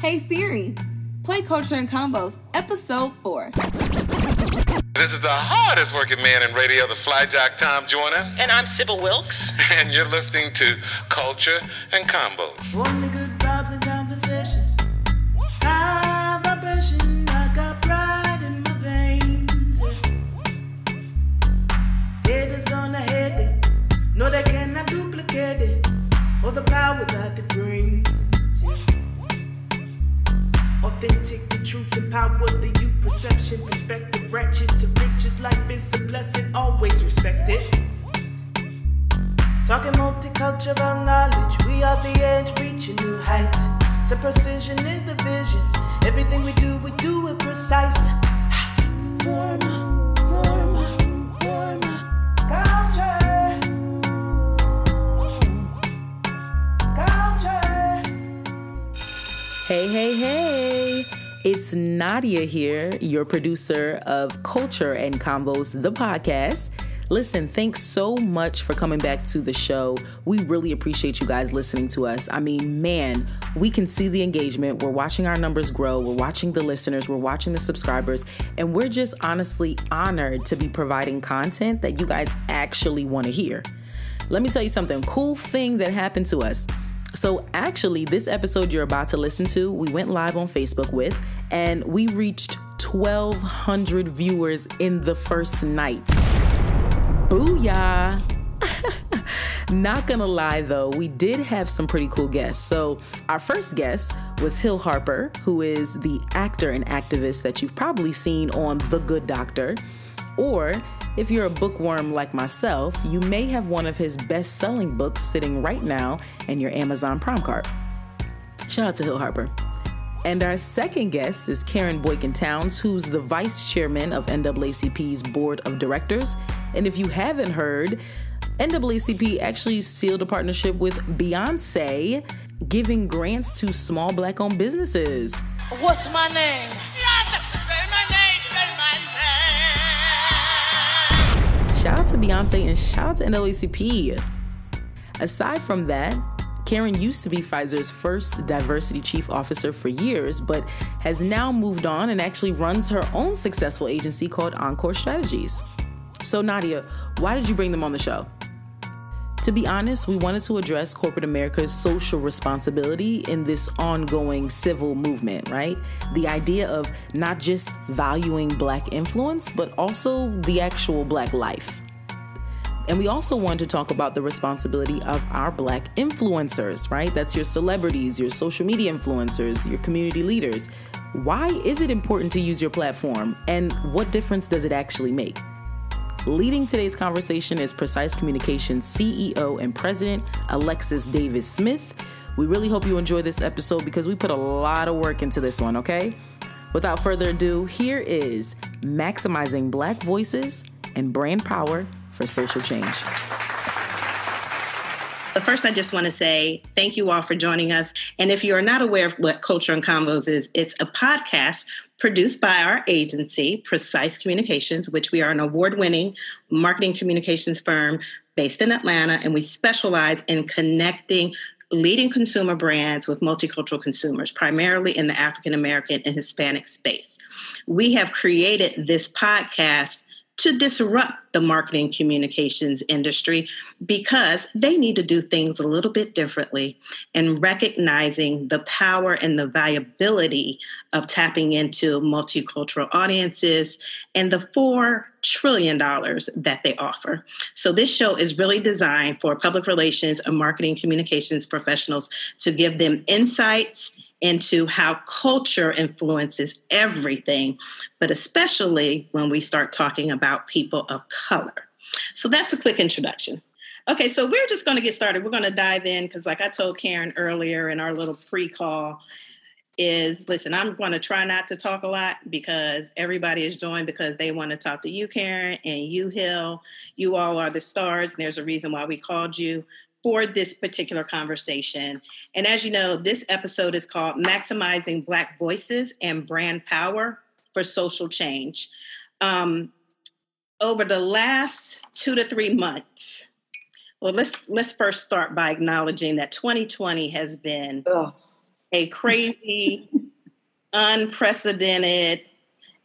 Hey Siri, play Culture and Convos, episode 4. This is the hardest working man in radio, the fly Flyjack Tom Joyner. And I'm Sybil Wilkes. And you're listening to Culture and Convos. Only good vibes and conversation. High vibration, I got pride in my veins. Haters gonna hate it. No, they cannot duplicate it. All the power that it truth, and power, the you perception, perspective, ratchet to riches. Life is a blessing, always respect it. Talking multicultural knowledge, we are the edge, reaching new heights. So precision is the vision. Everything we do, we do it precise. Forma, forma, culture, culture. Hey, hey, hey. It's Nadia here, your producer of Culture and Convos, the podcast. Listen, thanks so much for coming back to the show. We really appreciate you guys listening to us. I mean, man, we can see the engagement. We're watching our numbers grow. We're watching the listeners. We're watching the subscribers. And we're just honestly honored to be providing content that you guys actually want to hear. Let me tell you something cool thing that happened to us. So, actually, this episode you're about to listen to, we went live on Facebook with, and we reached 1,200 viewers in the first night. Booyah! Not gonna lie though, we did have some pretty cool guests. So, our first guest was Hill Harper, who is the actor and activist that you've probably seen on The Good Doctor. Or, if you're a bookworm like myself, you may have one of his best selling books sitting right now in your Amazon Prime cart. Shout out to Hill Harper. And our second guest is Karen Boykin Towns, who's the vice chairman of NAACP's board of directors. And if you haven't heard, NAACP actually sealed a partnership with Beyonce, giving grants to small black owned businesses. What's my name? Beyonce and shout out to NAACP. Aside from that, Karen used to be Pfizer's first diversity chief officer for years, but has now moved on and actually runs her own successful agency called Encore Strategies. So, Nadia, why did you bring them on the show? To be honest, we wanted to address corporate America's social responsibility in this ongoing civil movement, right? The idea of not just valuing black influence, but also the actual black life. And we also want to talk about the responsibility of our black influencers, right? That's your celebrities, your social media influencers, your community leaders. Why is it important to use your platform, and what difference does it actually make? Leading today's conversation is Precise Communications CEO and President Alexis Davis Smith. We really hope you enjoy this episode because we put a lot of work into this one, okay? Without further ado, here is Maximizing Black Voices and Brand Power for Social Change. But first, I just want to say thank you all for joining us. And if you are not aware of what Culture and Convos is, it's a podcast produced by our agency, Precise Communications, which we are an award winning marketing communications firm based in Atlanta. And we specialize in connecting leading consumer brands with multicultural consumers, primarily in the African American and Hispanic space. We have created this podcast to disrupt the marketing communications industry because they need to do things a little bit differently and recognizing the power and the viability of tapping into multicultural audiences and the four trillion dollars that they offer. So this show is really designed for public relations and marketing communications professionals to give them insights into how culture influences everything, but especially when we start talking about people of color. So that's a quick introduction. Okay, so we're just going to get started. We're going to dive in because, like I told Karen earlier in our little pre call, is listen, I'm going to try not to talk a lot because everybody is joined because they want to talk to you, Karen, and you, Hill. You all are the stars, and there's a reason why we called you for this particular conversation. And as you know, this episode is called Maximizing Black Voices and Brand Power for Social Change. Um, over the last two to three months, well, let's let's first start by acknowledging that 2020 has been a crazy, unprecedented,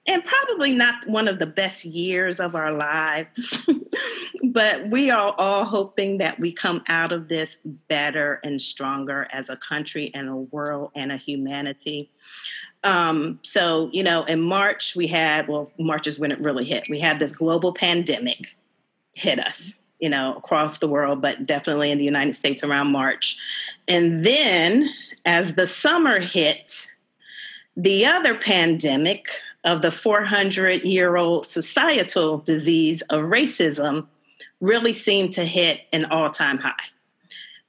and probably not one of the best years of our lives. but we are all hoping that we come out of this better and stronger as a country and a world and a humanity. Um, so, you know, in March, we had, well, March is when it really hit. We had this global pandemic hit us, you know, across the world, but definitely in the United States around March. And then as the summer hit, the other pandemic of the 400 year old societal disease of racism really seemed to hit an all time high.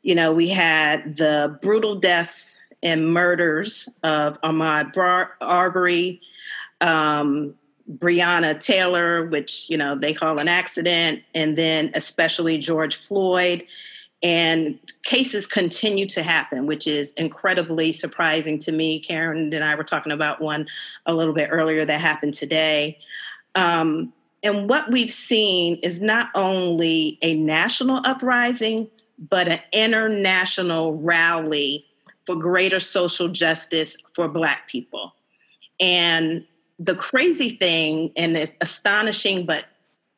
You know, we had the brutal deaths and murders of Ahmaud Bar- Arbery, um, Breonna Taylor, which, you know, they call an accident, and then especially George Floyd. And cases continue to happen, which is incredibly surprising to me. Karen and I were talking about one a little bit earlier that happened today. Um, and what we've seen is not only a national uprising, but an international rally for greater social justice for Black people. And the crazy thing and the astonishing but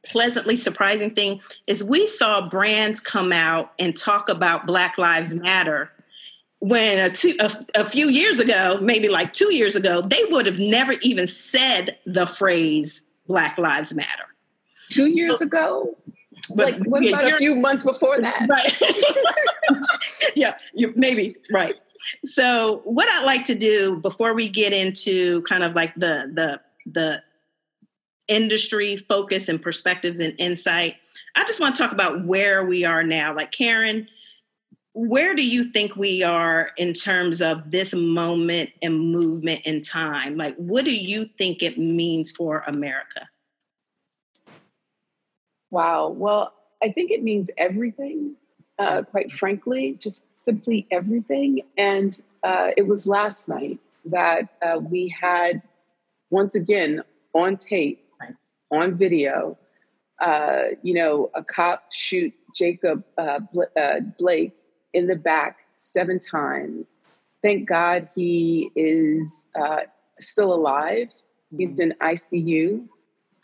pleasantly surprising thing is we saw brands come out and talk about Black Lives Matter when a, two, a, a, few years ago, maybe like two years ago, they would have never even said the phrase Black Lives Matter. Two years ago? But, like, what about a few months before that? Right. yeah, you, maybe, right. So, what I'd like to do before we get into kind of like the the the industry focus and perspectives and insight, I just want to talk about where we are now. Like Karen, where do you think we are in terms of this moment and movement in time? Like, what do you think it means for America? Wow. Well, I think it means everything, uh, quite frankly, just simply everything. And uh, it was last night that uh, we had, once again, on tape, on video, uh, you know, a cop shoot Jacob uh, uh, Blake in the back seven times. Thank God he is still alive. He's mm-hmm. in ICU.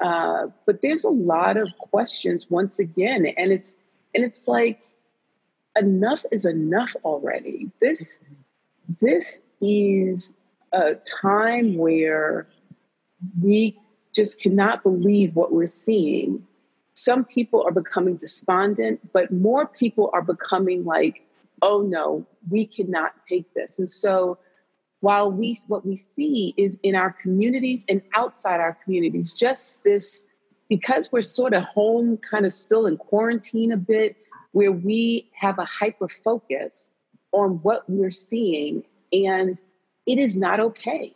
Uh, but there's a lot of questions once again, and it's and it's like enough is enough already. This this is a time where we just cannot believe what we're seeing. Some people are becoming despondent, but more people are becoming like, oh no, we cannot take this. And so while we what we see is in our communities and outside our communities just this because we're sort of home kind of still in quarantine a bit where we have a hyper focus on what we're seeing and it is not okay.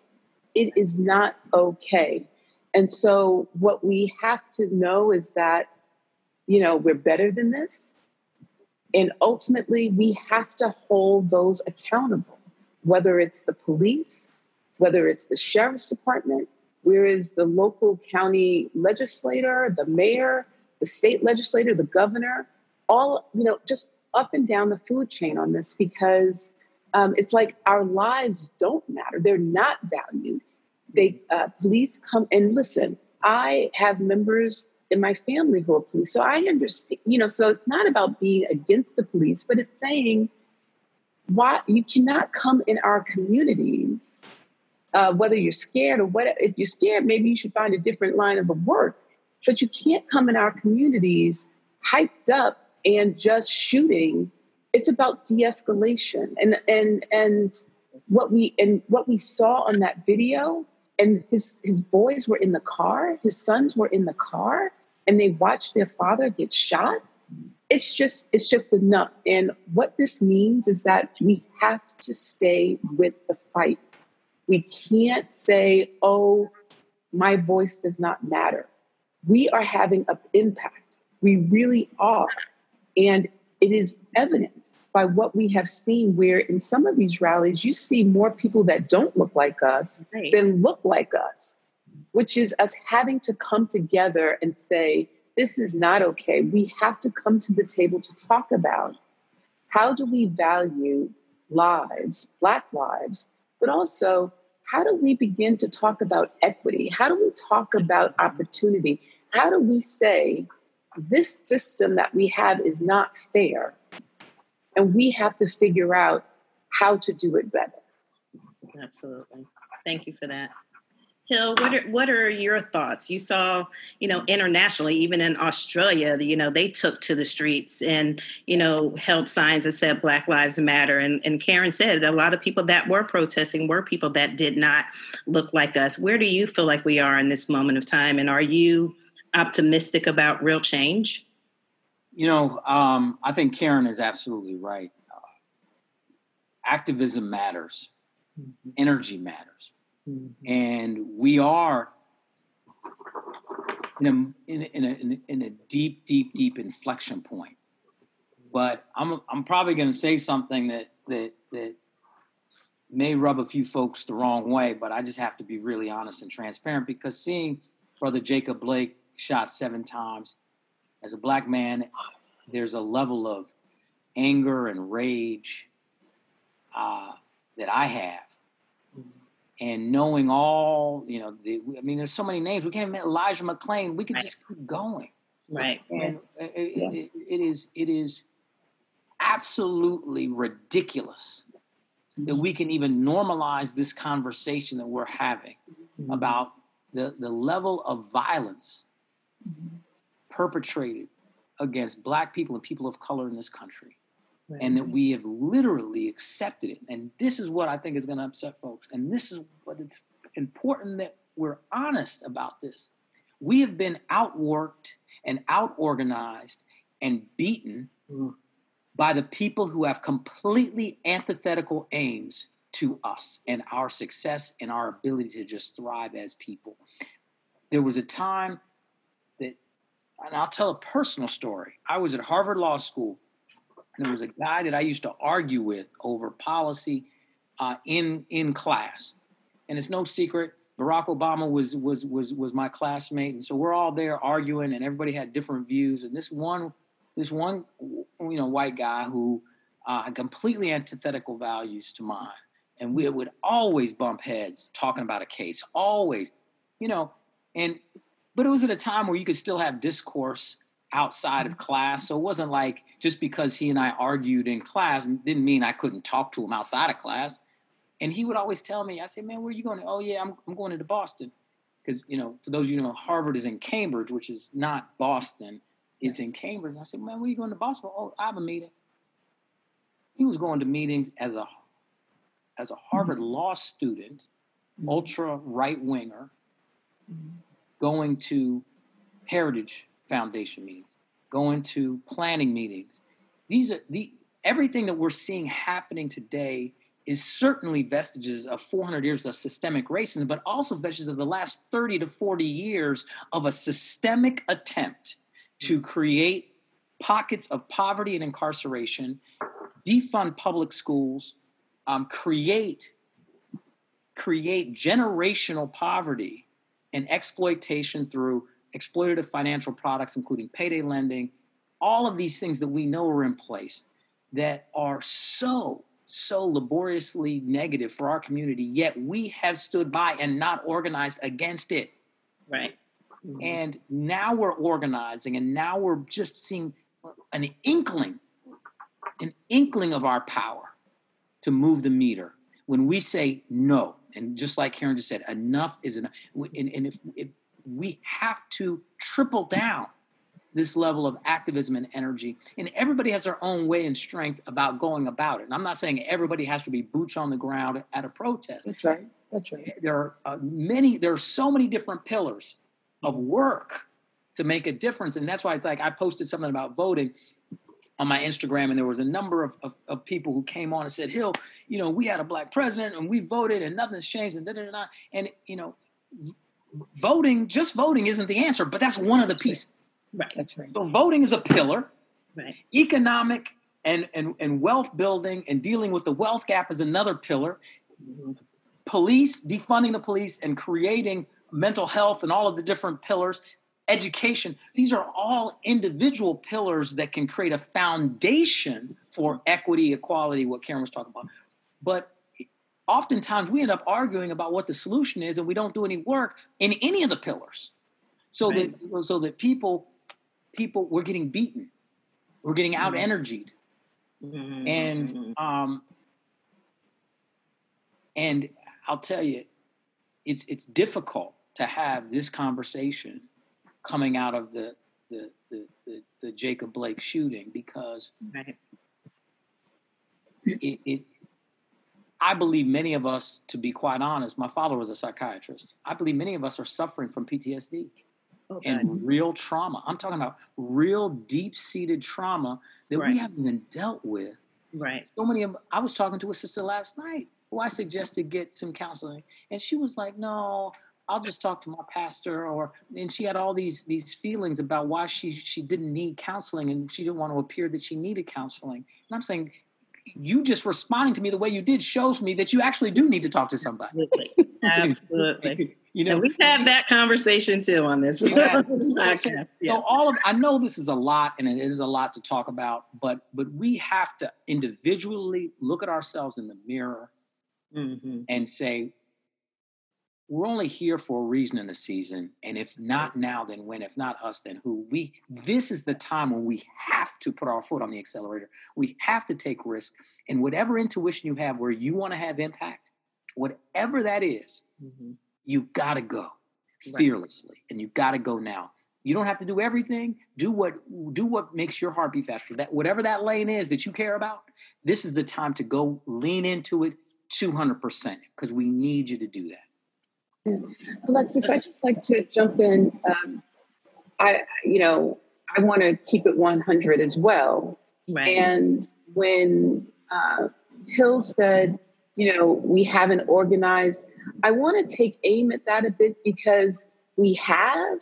It is not okay. And so what we have to know is that you know we're better than this and ultimately we have to hold those accountable whether it's the police, whether it's the sheriff's department, where is the local county legislator, the mayor, the state legislator, the governor, all, you know, just up and down the food chain on this because um, it's like our lives don't matter. They're not valued. They uh, police come and listen. I have members in my family who are police, so I understand. You know, so it's not about being against the police, but it's saying why you cannot come in our communities uh, whether you're scared or what if you're scared maybe you should find a different line of work but you can't come in our communities hyped up and just shooting it's about de-escalation. And and and what we and what we saw on that video and his his boys were in the car his sons were in the car and they watched their father get shot. It's just it's just enough. And what this means is that we have to stay with the fight. We can't say oh my voice does not matter. We are having an impact. We really are and it is evident by what we have seen where in some of these rallies you see more people that don't look like us right. than look like us which is us having to come together and say this is not okay. We have to come to the table to talk about how do we value lives, Black lives, but also how do we begin to talk about equity? How do we talk about opportunity? How do we say this system that we have is not fair and we have to figure out how to do it better? Absolutely. Thank you for that. Hill, what are, what are your thoughts? You saw, you know, internationally, even in Australia, you know, they took to the streets and, you know, held signs that said Black Lives Matter. And, and Karen said a lot of people that were protesting were people that did not look like us. Where do you feel like we are in this moment of time? And are you optimistic about real change? You know, um, I think Karen is absolutely right. Uh, activism matters, mm-hmm. energy matters Mm-hmm. And we are in a, in, a, in, a, in a deep, deep, deep inflection point. But I'm, I'm probably going to say something that, that, that may rub a few folks the wrong way, but I just have to be really honest and transparent because seeing Brother Jacob Blake shot seven times as a black man, there's a level of anger and rage uh, that I have and knowing all, you know, the, I mean, there's so many names. We can't admit Elijah McClain. We could right. just keep going. Right. And it, yeah. it, it is it is absolutely ridiculous mm-hmm. that we can even normalize this conversation that we're having mm-hmm. about the, the level of violence mm-hmm. perpetrated against black people and people of color in this country right. and that we have literally accepted it. And this is what I think is going to upset folks. And this is what it's important that we're honest about this. We have been outworked and outorganized and beaten mm. by the people who have completely antithetical aims to us and our success and our ability to just thrive as people. There was a time and I'll tell a personal story. I was at Harvard Law School and there was a guy that I used to argue with over policy uh, in in class, and it's no secret. Barack Obama was was was was my classmate, and so we're all there arguing, and everybody had different views. And this one, this one, you know, white guy who uh, had completely antithetical values to mine, and we would always bump heads talking about a case, always, you know, and but it was at a time where you could still have discourse outside of class. So it wasn't like just because he and I argued in class didn't mean I couldn't talk to him outside of class. And he would always tell me, I say, man, where are you going? Oh, yeah, I'm, I'm going to Boston. Because, you know, for those of you know, Harvard is in Cambridge, which is not Boston. It's in Cambridge. And I said, man, where are you going to Boston? Oh, I have a meeting. He was going to meetings as a as a Harvard mm-hmm. law student, mm-hmm. ultra right winger, mm-hmm. Going to Heritage Foundation meetings, going to planning meetings. These are the everything that we're seeing happening today is certainly vestiges of 400 years of systemic racism, but also vestiges of the last 30 to 40 years of a systemic attempt to create pockets of poverty and incarceration, defund public schools, um, create create generational poverty and exploitation through exploitative financial products, including payday lending, all of these things that we know are in place that are so, so laboriously negative for our community, yet we have stood by and not organized against it. Right. Mm-hmm. And now we're organizing, and now we're just seeing an inkling, an inkling of our power to move the meter. When we say no, and just like Karen just said, enough is enough. And, and if, if we have to triple down this level of activism and energy. And everybody has their own way and strength about going about it. And I'm not saying everybody has to be boots on the ground at a protest. That's right. That's right. There are uh, many, there are so many different pillars of work to make a difference. And that's why it's like I posted something about voting on my Instagram, and there was a number of, of, of, people who came on and said, Hill, you know, we had a black president and we voted and nothing's changed and da da da. And, you know, voting, just voting isn't the answer, but that's one of the pieces. Right. That's right. So voting is a pillar. Right. Economic and, and, and wealth building and dealing with the wealth gap is another pillar. Mm-hmm. Police, defunding the police and creating mental health and all of the different pillars. Education, these are all individual pillars that can create a foundation for equity, equality, what Karen was talking about. But oftentimes we end up arguing about what the solution is and we don't do any work in any of the pillars so Right. that so that people people we're getting beaten we're getting out energied Mhm. and um and i'll tell you it's it's difficult to have this conversation coming out of the the the, the, the jacob blake shooting because Right. it, it I believe many of us, to be quite honest, my father was a psychiatrist. I believe many of us are suffering from PTSD Oh, and real trauma. I'm talking about real deep seated trauma that Right. we haven't even dealt with. Right. So many of I was talking to a sister last night who I suggested get some counseling, and she was like, "No, I'll just talk to my pastor." Or and she had all these these feelings about why she she didn't need counseling and she didn't want to appear that she needed counseling. And I'm saying, you just responding to me the way you did shows me that you actually do need to talk to somebody. Absolutely. Absolutely. you And know, we've had that conversation too on this, We on this podcast. Yeah. So all of I know this is a lot and it is a lot to talk about, but but we have to individually look at ourselves in the mirror Mhm. and say, we're only here for a reason in the season, and if not now, then when? If not us, then who? We this is the time when we have to put our foot on the accelerator. We have to take risk, and whatever intuition you have where you want to have impact, whatever that is, Mhm. you got to go Right. fearlessly and you got to go now you don't have to do everything do what do what makes your heart beat faster that whatever that lane is that you care about this is the time to go lean into it 200% because we need you to do that Alexis, I just like to jump in. Um, I, you know, I want to keep it 100 as well. Right. And when uh, Hill said, you know, we haven't organized, I want to take aim at that a bit because we have,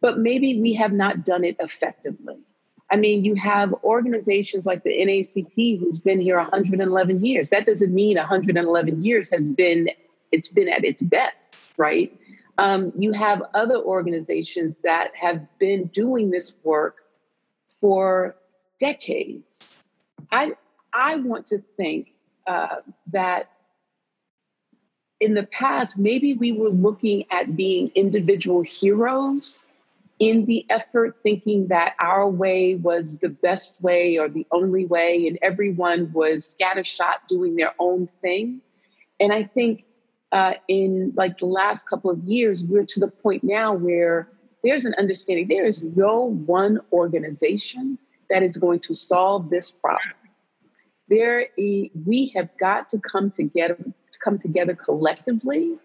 but maybe we have not done it effectively. I mean, you have organizations like the NAACP who's been here 111 years. That doesn't mean 111 years has been it's been at its best, right? Um, you have other organizations that have been doing this work for decades. I I want to think uh, that in the past, maybe we were looking at being individual heroes in the effort, thinking that our way was the best way or the only way, and everyone was scattershot doing their own thing. And I think uh, in like the last couple of years, we're to the point now where there's an understanding there is no one organization that is going to solve this problem. There, we have got to come together, come together collectively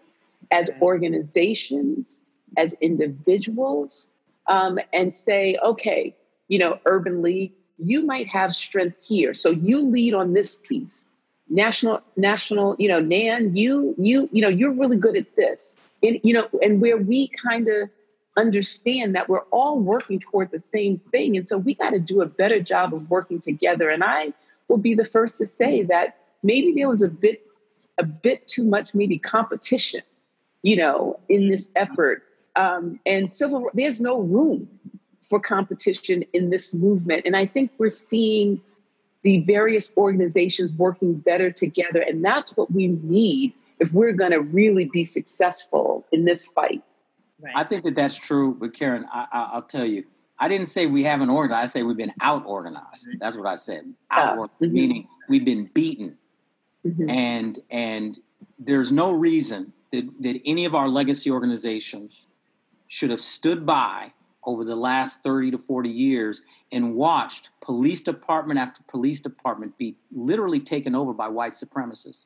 as organizations, as individuals, um, and say, okay, you know, Urban League, you might have strength here, so you lead on this piece. National, national, you know, Nan, you, you, you know, you're really good at this, and you know, and where we kind of understand that we're all working toward the same thing, and so we got to do a better job of working together. And I will be the first to say that maybe there was a bit, a bit too much, maybe competition, you know, in this effort. Um, and civil, there's no room for competition in this movement. And I think we're seeing the various organizations working better together. And that's what we need if we're going to really be successful in this fight. Right. i think that that's true but karen I, I, i'll tell you i didn't say we haven't organized i say we've been out organized that's what i said out Ah, mhm. meaning we've been beaten Mhm. and and there's no reason that, that any of our legacy organizations should have stood by over the last 30 to 40 years and watched police department after police department be literally taken over by white supremacists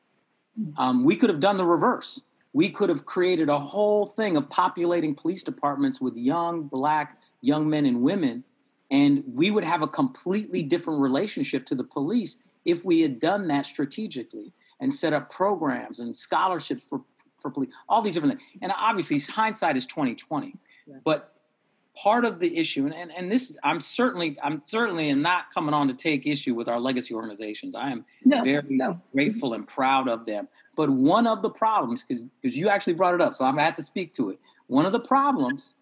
um, we could have done the reverse we could have created a whole thing of populating police departments with young black young men and women and we would have a completely different relationship to the police if we had done that strategically and set up programs and scholarships for, for police, all these different things. And obviously hindsight is 2020. But part of the issue, and, and, and this I'm certainly I'm certainly am not coming on to take issue with our legacy organizations. I am No, very no. grateful and proud of them. But one of the problems, because because you actually brought it up, so I'm gonna have to speak to it. One of the problems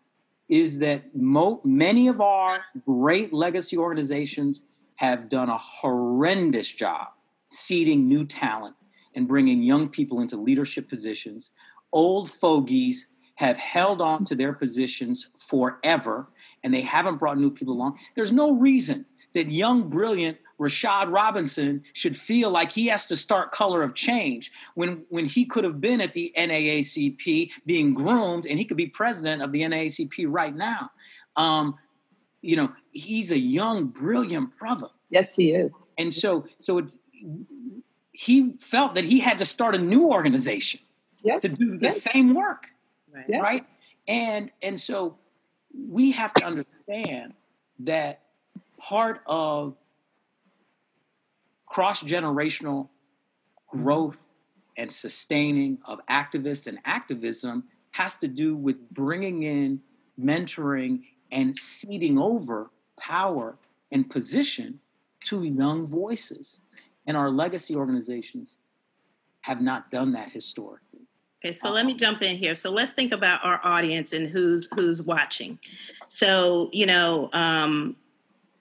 is that mo- many of our great legacy organizations have done a horrendous job seeding new talent and bringing young people into leadership positions. Old fogies have held on to their positions forever and they haven't brought new people along. There's no reason that young, brilliant Rashad Robinson should feel like he has to start Color of Change when, when he could have been at the NAACP being groomed and he could be president of the NAACP right now. Um, you know, he's a young, brilliant brother. Yes, he is. And so, so it's he felt that he had to start a new organization yep. to do the same work, Right. Yep. right? And and so we have to understand that part of cross generational growth and sustaining of activists and activism has to do with bringing in mentoring and seeding over power and position to young voices. And our legacy organizations have not done that historically. Okay, so let me jump in here. So let's think about our audience and who's who's watching. So you know, um,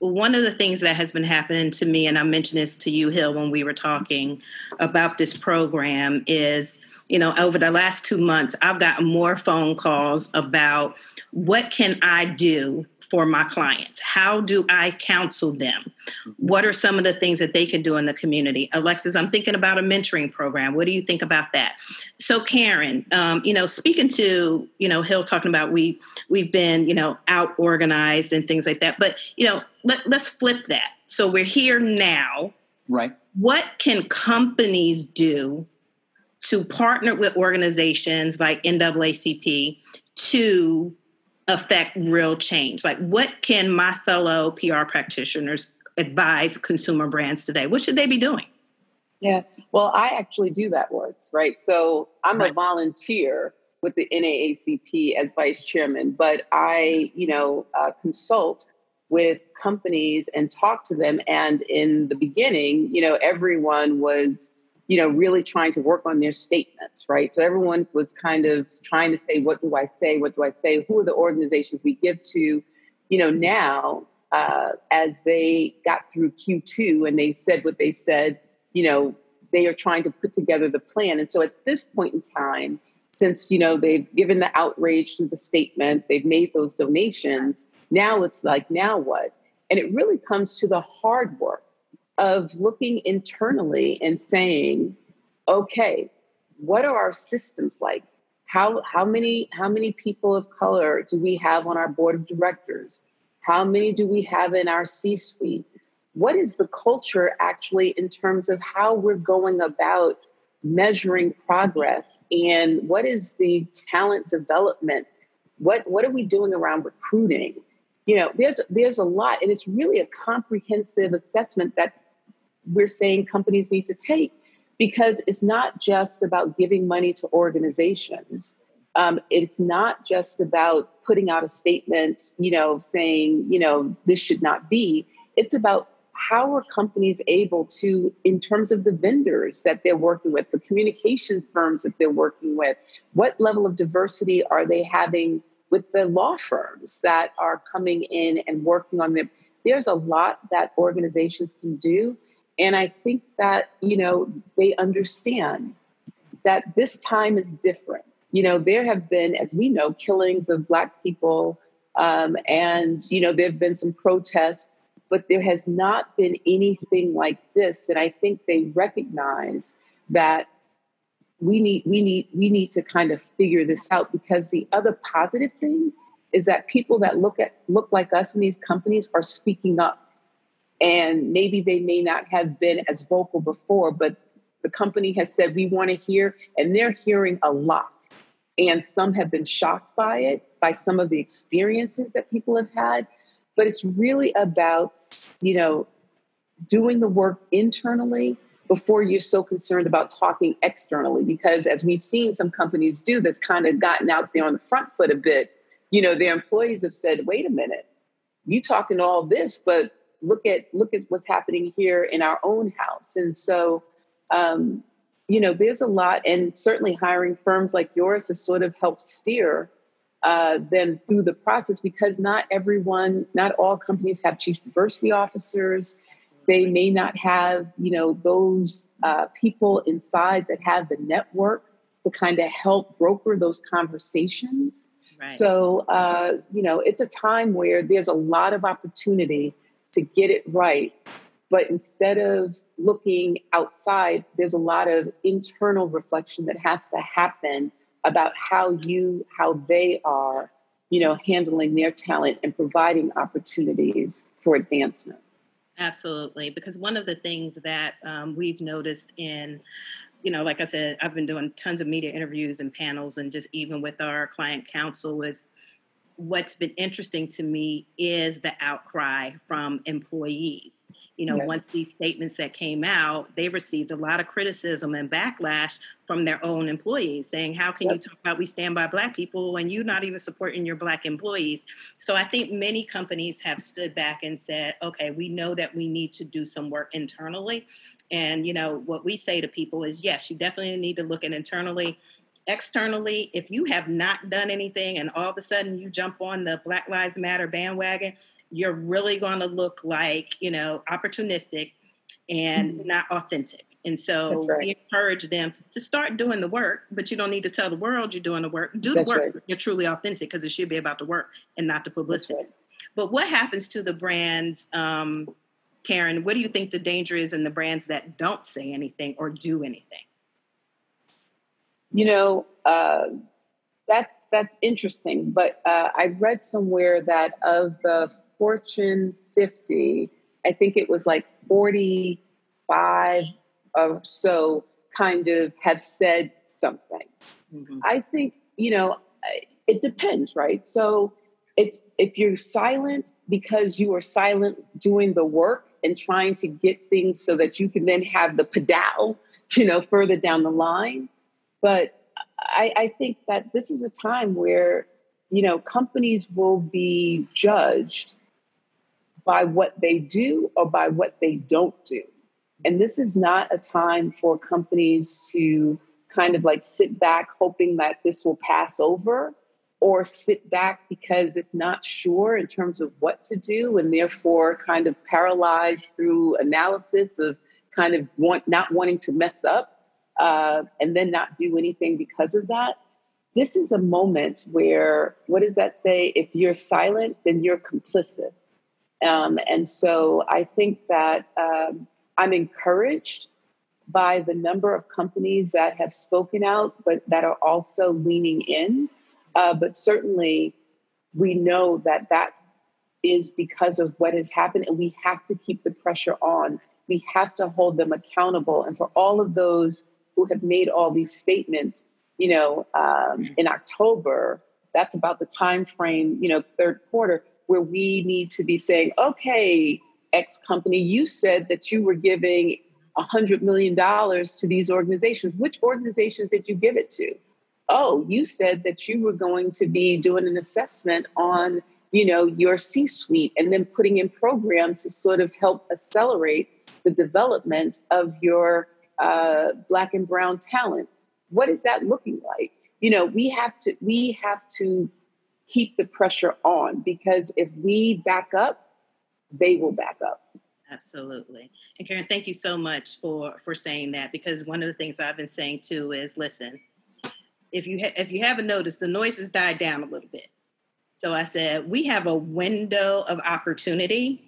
one of the things that has been happening to me, and I mentioned this to you, Hill, when we were talking about this program, is you know, over the last two months, I've gotten more phone calls about what can I do for my clients? How do I counsel them? What are some of the things that they can do in the community? Alexis, I'm thinking about a mentoring program. What do you think about that? So, Karen, um, you know, speaking to you know Hill talking about we we've been you know out organized and things like that, but you know let, let's flip that. So we're here now. Right. What can companies do to partner with organizations like NAACP to affect real change? Like, what can my fellow PR practitioners advise consumer brands today? What should they be doing? Yeah, well, I actually do that work, right? So I'm Right. a volunteer with the NAACP as vice chairman, but I, you know, uh, consult with companies and talk to them. And in the beginning, you know, everyone was, you know, really trying to work on their statements, right? So everyone was kind of trying to say, what do I say? What do I say? Who are the organizations we give to? You know, now, uh, as they got through Q2 and they said what they said, you know, they are trying to put together the plan. And so at this point in time, since, you know, they've given the outrage to the statement, they've made those donations, now it's like, now what? And it really comes to the hard work of looking internally and saying, okay, what are our systems like? How, how many how many people of color do we have on our board of directors? How many do we have in our C-suite? What is the culture actually in terms of how we're going about measuring progress and what is the talent development? What what are we doing around recruiting? You know, there's there's a lot and it's really a comprehensive assessment that we're saying companies need to take because it's not just about giving money to organizations. Um, it's not just about putting out a statement, you know, saying, you know, this should not be. It's about how are companies able to, in terms of the vendors that they're working with, the communication firms that they're working with, what level of diversity are they having with the law firms that are coming in and working on them? There's a lot that organizations can do. And I think that, you know, they understand that this time is different. You know, there have been, as we know, killings of Black people, um, and, you know, there have been some protests, but there has not been anything like this. And I think they recognize that we need we need we need to kind of figure this out because the other positive thing is that people that look at look like us in these companies are speaking up and maybe they may not have been as vocal before but the company has said we want to hear and they're hearing a lot. And some have been shocked by it by some of the experiences that people have had. But it's really about you know doing the work internally before you're so concerned about talking externally. Because as we've seen some companies do that's kind of gotten out there on the front foot a bit you know their employees have said wait a minute. You talking all this but look at look at what's happening here in our own house and so um, you know there's a lot and certainly hiring firms like yours has sort of helped steer uh, them through the process because not everyone not all companies have chief diversity officers They may not have, you know, those uh, people inside that have the network to kind of help broker those conversations. Right. So, uh, you know, it's a time where there's a lot of opportunity to get it right. But instead of looking outside, there's a lot of internal reflection that has to happen about how you, how they are, you know, handling their talent and providing opportunities for advancement. Absolutely, because one of the things that um, we've noticed in you know, like I said, I've been doing tons of media interviews and panels, and just even with our client council, is what's been interesting to me is the outcry from employees. You know, yes. once these statements that came out, they received a lot of criticism and backlash from their own employees saying, How can yep. you talk about we stand by Black people when you're not even supporting your Black employees? So I think many companies have stood back and said, Okay, we know that we need to do some work internally. And, you know, what we say to people is, Yes, you definitely need to look at internally externally, if you have not done anything and all of a sudden you jump on the Black Lives Matter bandwagon, you're really going to look like, you know, opportunistic and mm-hmm. not authentic. And so right. we encourage them to start doing the work, but you don't need to tell the world you're doing the work. Do That's the work. Right. You're truly authentic because it should be about the work and not the publicity. Right. But what happens to the brands, um, Karen? What do you think the danger is in the brands that don't say anything or do anything? You know, uh, that's that's interesting. But uh, I read somewhere that of the Fortune 50, I think it was like 45 or so kind of have said something. Mm-hmm. I think you know it depends, right? So it's if you're silent because you are silent doing the work and trying to get things so that you can then have the pedal, you know, further down the line but I, I think that this is a time where, you know, companies will be judged by what they do or by what they don't do. And this is not a time for companies to kind of like sit back hoping that this will pass over or sit back because it's not sure in terms of what to do and therefore kind of paralyzed through analysis of kind of want, not wanting to mess up uh, and then not do anything because of that. This is a moment where, what does that say? If you're silent, then you're complicit. Um, and so I think that um, I'm encouraged by the number of companies that have spoken out, but that are also leaning in. Uh, but certainly, we know that that is because of what has happened, and we have to keep the pressure on. We have to hold them accountable. And for all of those who have made all these statements, you know, um, in October, that's about the time frame, you know, third quarter, where we need to be saying, okay, X company, you said that you were giving $100 million to these organizations. Which organizations did you give it to? Oh, you said that you were going to be doing an assessment on, you know, your C-suite and then putting in programs to sort of help accelerate the development of your uh, black and brown talent. What is that looking like? You know, we have to we have to keep the pressure on because if we back up, they will back up. Absolutely. And Karen, thank you so much for for saying that because one of the things I've been saying too is listen, if you ha- if you haven't noticed, the noise has died down a little bit. So I said we have a window of opportunity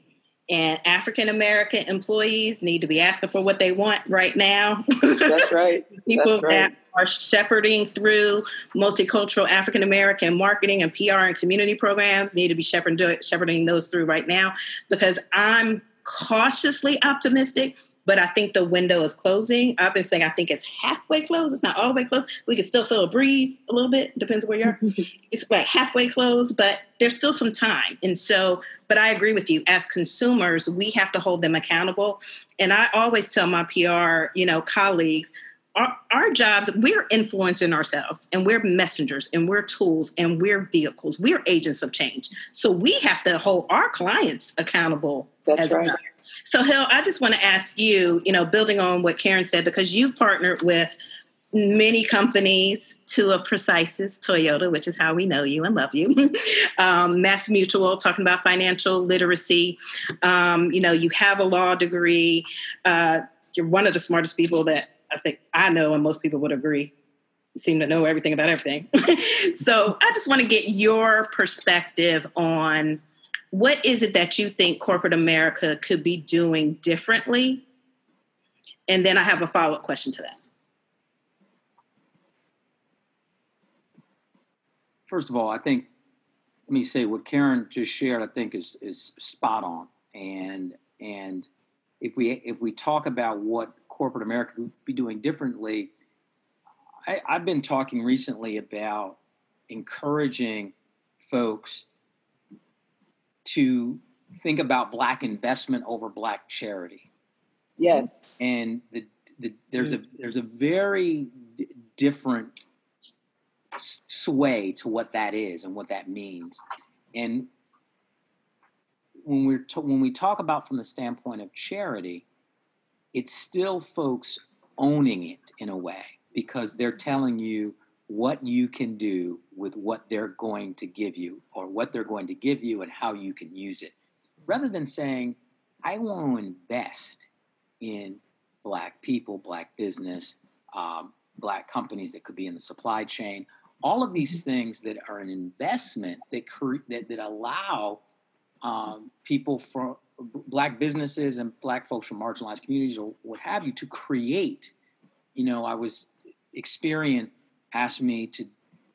and African American employees need to be asking for what they want right now. That's right. People That's right. that are shepherding through multicultural African American marketing and PR and community programs need to be shepherding, shepherding those through right now because I'm cautiously optimistic but I think the window is closing. I've been saying I think it's halfway closed. It's not all the way closed. We can still feel a breeze a little bit. Depends where you are. it's like halfway closed, but there's still some time. And so, but I agree with you. As consumers, we have to hold them accountable. And I always tell my PR, you know, colleagues, our, our, jobs, we're influencing ourselves and we're messengers and we're tools and we're vehicles. We're agents of change. So we have to hold our clients accountable That's as right. well. So, Hill, I just want to ask you, you know, building on what Karen said, because you've partnered with many companies, two of Precise's, Toyota, which is how we know you and love you, um, MassMutual, talking about financial literacy. Um, you know, you have a law degree. Uh, you're one of the smartest people that I think I know, and most people would agree. Seem to know everything about everything. so I just want to get your perspective on what is it that you think corporate America could be doing differently? And then I have a follow up question to that. First of all, I think let me say what Karen just shared. I think is is spot on, and and if we if we talk about what corporate America could be doing differently, I, I've been talking recently about encouraging folks to think about black investment over black charity. Yes. And the, the, there's a mm-hmm. there's a very d- different sway to what that is and what that means. And when we're to, when we talk about from the standpoint of charity, it's still folks owning it in a way because they're telling you what you can do with what they're going to give you or what they're going to give you and how you can use it rather than saying i want to invest in black people black business um, black companies that could be in the supply chain all of these mm-hmm. things that are an investment that cre- that, that allow um, people from black businesses and black folks from marginalized communities or what have you to create you know i was experience asked me to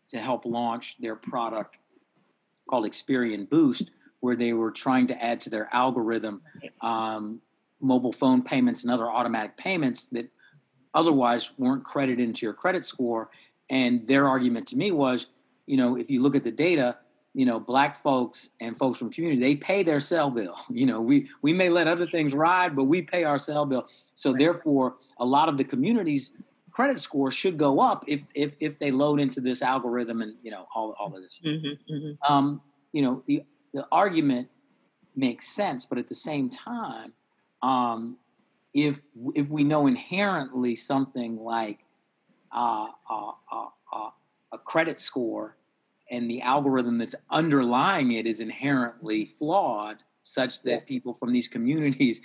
to help launch their product called Experian Boost, where they were trying to add to their algorithm um, mobile phone payments and other automatic payments that otherwise weren't credited into your credit score. And their argument to me was, you know, if you look at the data, you know, black folks and folks from community, they pay their cell bill. You know, we we may let other things ride, but we pay our cell bill. So right. therefore, a lot of the communities credit score should go up if if if they load into this algorithm and you know all all of this. Mm-hmm, mm-hmm. Um, you know the the argument makes sense, but at the same time, um, if if we know inherently something like uh, uh, uh, uh, a credit score and the algorithm that's underlying it is inherently flawed, such that people from these communities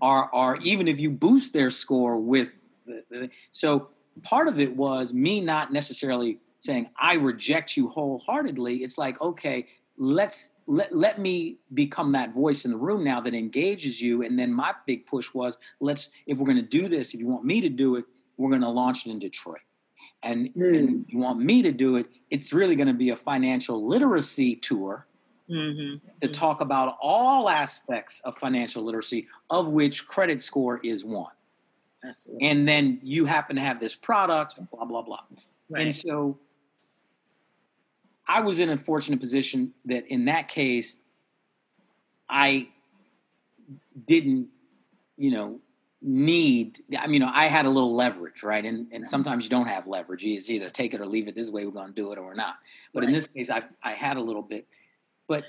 are are even if you boost their score with so part of it was me not necessarily saying I reject you wholeheartedly. It's like, okay, let's let, let me become that voice in the room now that engages you. And then my big push was let's if we're going to do this, if you want me to do it, we're going to launch it in Detroit. And, mm. and you want me to do it, it's really going to be a financial literacy tour mm-hmm. to talk about all aspects of financial literacy, of which credit score is one. Absolutely. And then you happen to have this product, blah, blah, blah. Right. And so I was in a fortunate position that in that case, I didn't, you know, need I mean, I had a little leverage, right? And and sometimes you don't have leverage. It's either take it or leave it. This way we're gonna do it or not. But right. in this case I I had a little bit. But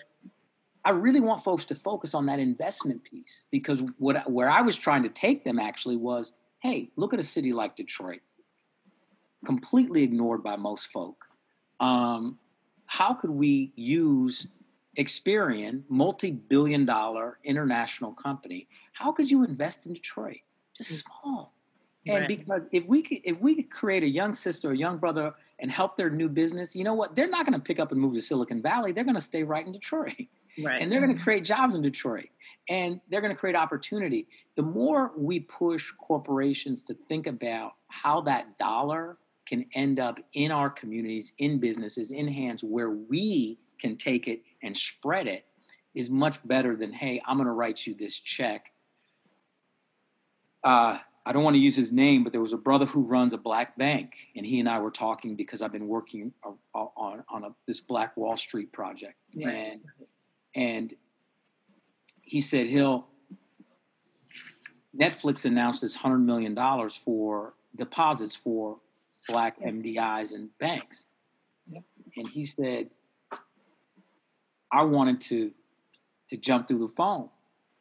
I really want folks to focus on that investment piece because what where I was trying to take them actually was hey, look at a city like Detroit, completely ignored by most folk. Um, how could we use Experian, multi-billion dollar international company? How could you invest in Detroit? Just mm. small. And right. because if we could, if we could create a young sister, a young brother, and help their new business, you know what? They're not going to pick up and move to Silicon Valley. They're going to stay right in Detroit, right. and they're going to mm-hmm. create jobs in Detroit and they're going to create opportunity. The more we push corporations to think about how that dollar can end up in our communities, in businesses, in hands where we can take it and spread it, is much better than, hey, I'm going to write you this check. Uh, I don't want to use his name, but there was a brother who runs a black bank, and he and I were talking because I've been working on on a, this Black Wall Street project, yeah. and and he said he'll Netflix announced this hundred million dollars for deposits for black MDIs and banks, and he said I wanted to to jump through the phone,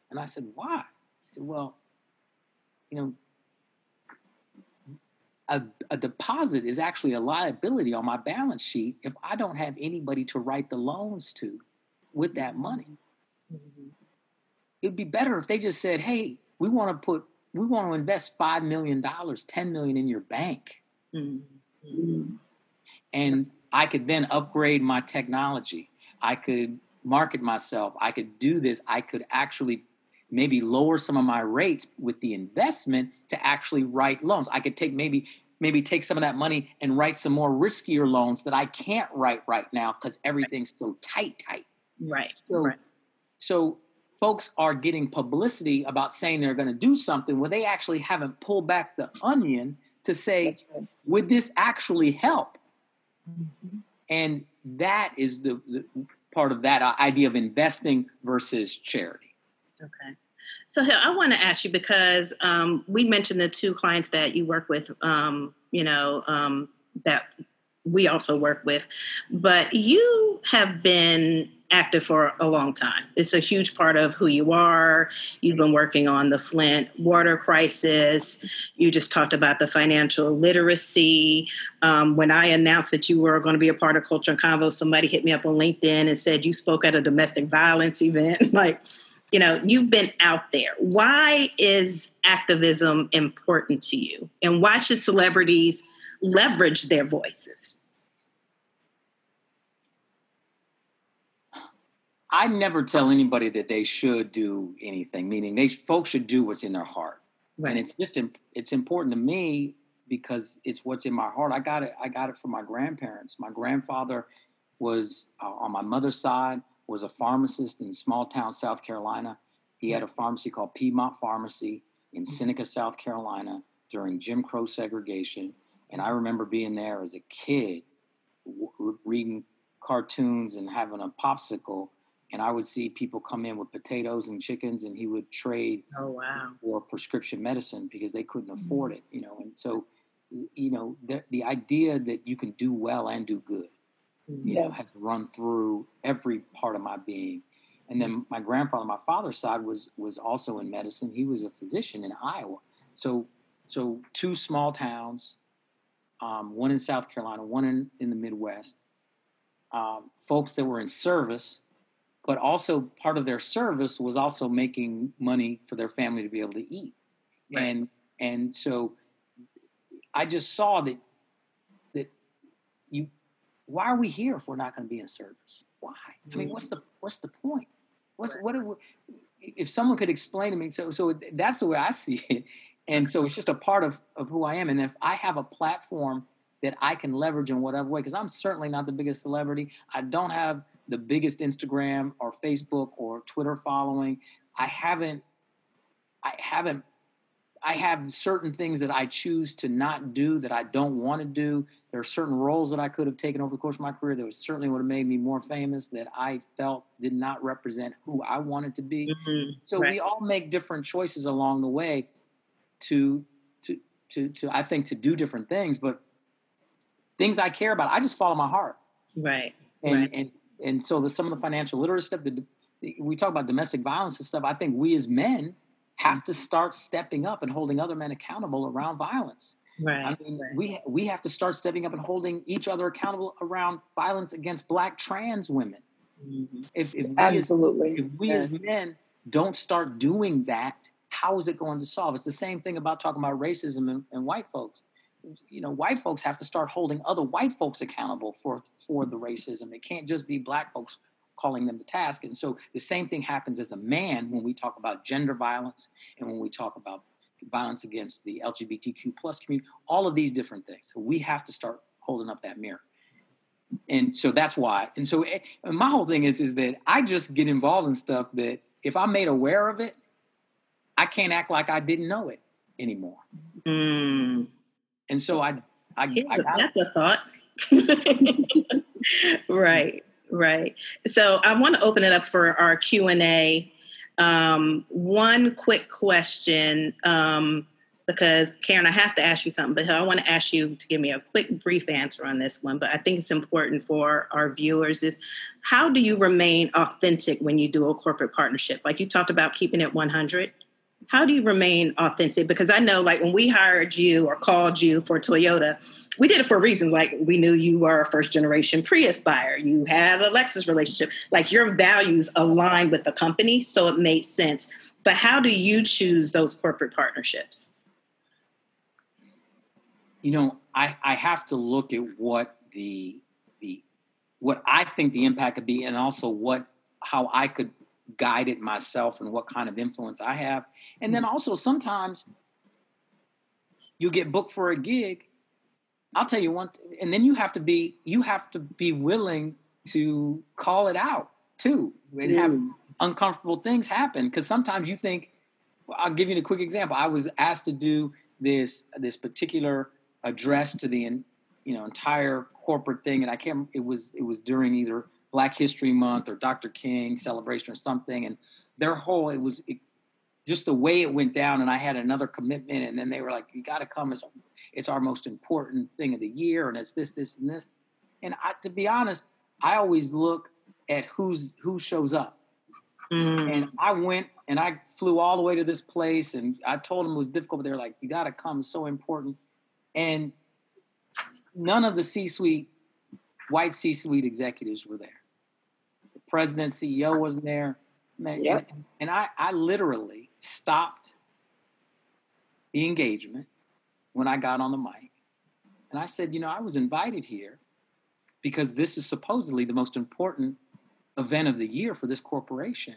and I said why? He said, well, you know, a, a deposit is actually a liability on my balance sheet if I don't have anybody to write the loans to with that money. It'd be better if they just said, "Hey, we want to put, we want to invest five million dollars, ten million in your bank, mm-hmm. and I could then upgrade my technology. I could market myself. I could do this. I could actually maybe lower some of my rates with the investment to actually write loans. I could take maybe maybe take some of that money and write some more riskier loans that I can't write right now because everything's so tight, tight. Right. So, right. so folks are getting publicity about saying they're going to do something where they actually haven't pulled back the onion to say, right. would this actually help? And that is the, the part of that idea of investing versus charity. Okay. So Hill, I want to ask you because um, we mentioned the two clients that you work with, um, you know, um, that we also work with, but you have been active for a long time. It's a huge part of who you are. You've been working on the Flint water crisis. You just talked about the financial literacy. Um, when I announced that you were going to be a part of Culture and Convo, somebody hit me up on LinkedIn and said you spoke at a domestic violence event. like, you know, you've been out there. Why is activism important to you? And why should celebrities leverage their voices? I never tell anybody that they should do anything, meaning they folks should do what's in their heart. Right. And it's just it's important to me because it's what's in my heart. I got it. I got it from my grandparents. My grandfather was uh, on my mother's side was a pharmacist in small town South Carolina. He had a pharmacy called Piedmont Pharmacy in Seneca, South Carolina during Jim Crow segregation. And I remember being there as a kid, w- reading cartoons and having a popsicle and I would see people come in with potatoes and chickens, and he would trade oh, wow. for prescription medicine because they couldn't afford it, you know. And so, you know, the, the idea that you can do well and do good, you know, has run through every part of my being. And then my grandfather, my father's side, was was also in medicine. He was a physician in Iowa. So, so two small towns, um, one in South Carolina, one in, in the Midwest. Um, folks that were in service but also part of their service was also making money for their family to be able to eat. Right. and and so i just saw that that you why are we here if we're not going to be in service? Why? I mean mm-hmm. what's the what's the point? What's what are we, if someone could explain to me so so that's the way i see it. And so it's just a part of of who i am. And if i have a platform that i can leverage in whatever way because i'm certainly not the biggest celebrity. I don't have the biggest Instagram or Facebook or Twitter following. I haven't I haven't I have certain things that I choose to not do that I don't want to do. There are certain roles that I could have taken over the course of my career that was certainly would have made me more famous that I felt did not represent who I wanted to be. Mhm. So Right. we all make different choices along the way to to to to I think to do different things, but things I care about, I just follow my heart. Right. And Right. and and so the some of the financial literacy stuff, the, the, we talk about domestic violence and stuff. I think we as men have to start stepping up and holding other men accountable around violence. Right. I mean, right. we we have to start stepping up and holding each other accountable around violence against Black trans women. Mhm. If, if we, as, Absolutely. if we Yeah. as men don't start doing that, how is it going to solve? It's the same thing about talking about racism and, and white folks. You know, white folks have to start holding other white folks accountable for for the racism. It can't just be black folks calling them to task. And so the same thing happens as a man when we talk about gender violence and when we talk about violence against the LGBTQ plus community, all of these different things. So we have to start holding up that mirror. And so that's why. And so eh, and my whole thing is is that I just get involved in stuff that if I'm made aware of it, I can't act like I didn't know it anymore. Mm. And so I I, I a- got that's a thought. right, right. So I want to open it up for our Q and A. Um, one quick question, um, because Karen, I have to ask you something, but I want to ask you to give me a quick, brief answer on this one. But I think it's important for our viewers: is how do you remain authentic when you do a corporate partnership? Like you talked about keeping it one hundred. How do you remain authentic? Because I know, like when we hired you or called you for Toyota, we did it for reasons like we knew you were a first generation Prius buyer, you had a Lexus relationship, like your values aligned with the company, so it made sense. But how do you choose those corporate partnerships? You know, I, I have to look at what the the what I think the impact could be, and also what how I could guide it myself and what kind of influence I have. And then mm. also sometimes you get booked for a gig. I'll tell you one, th- and then you have to be you have to be willing to call it out too, and have mm. uncomfortable things happen. Because sometimes you think, well, I'll give you a quick example. I was asked to do this this particular address to the you know entire corporate thing, and I can't. It was it was during either Black History Month or Dr. King celebration or something, and their whole it was it, just the way it went down. And I had another commitment, and then they were like, "You got to come. It's it's our most important thing of the year, and it's this, this, and this." And I, to be honest, I always look at who's who shows up. Mm-hmm. And I went and I flew all the way to this place, and I told them it was difficult. But they're like, "You got to come. It's so important." And none of the C-suite, white C-suite executives were there. The president, CEO wasn't there. Man, Yep. And I, I literally stopped the engagement when I got on the mic, and I said, "You know, I was invited here because this is supposedly the most important event of the year for this corporation."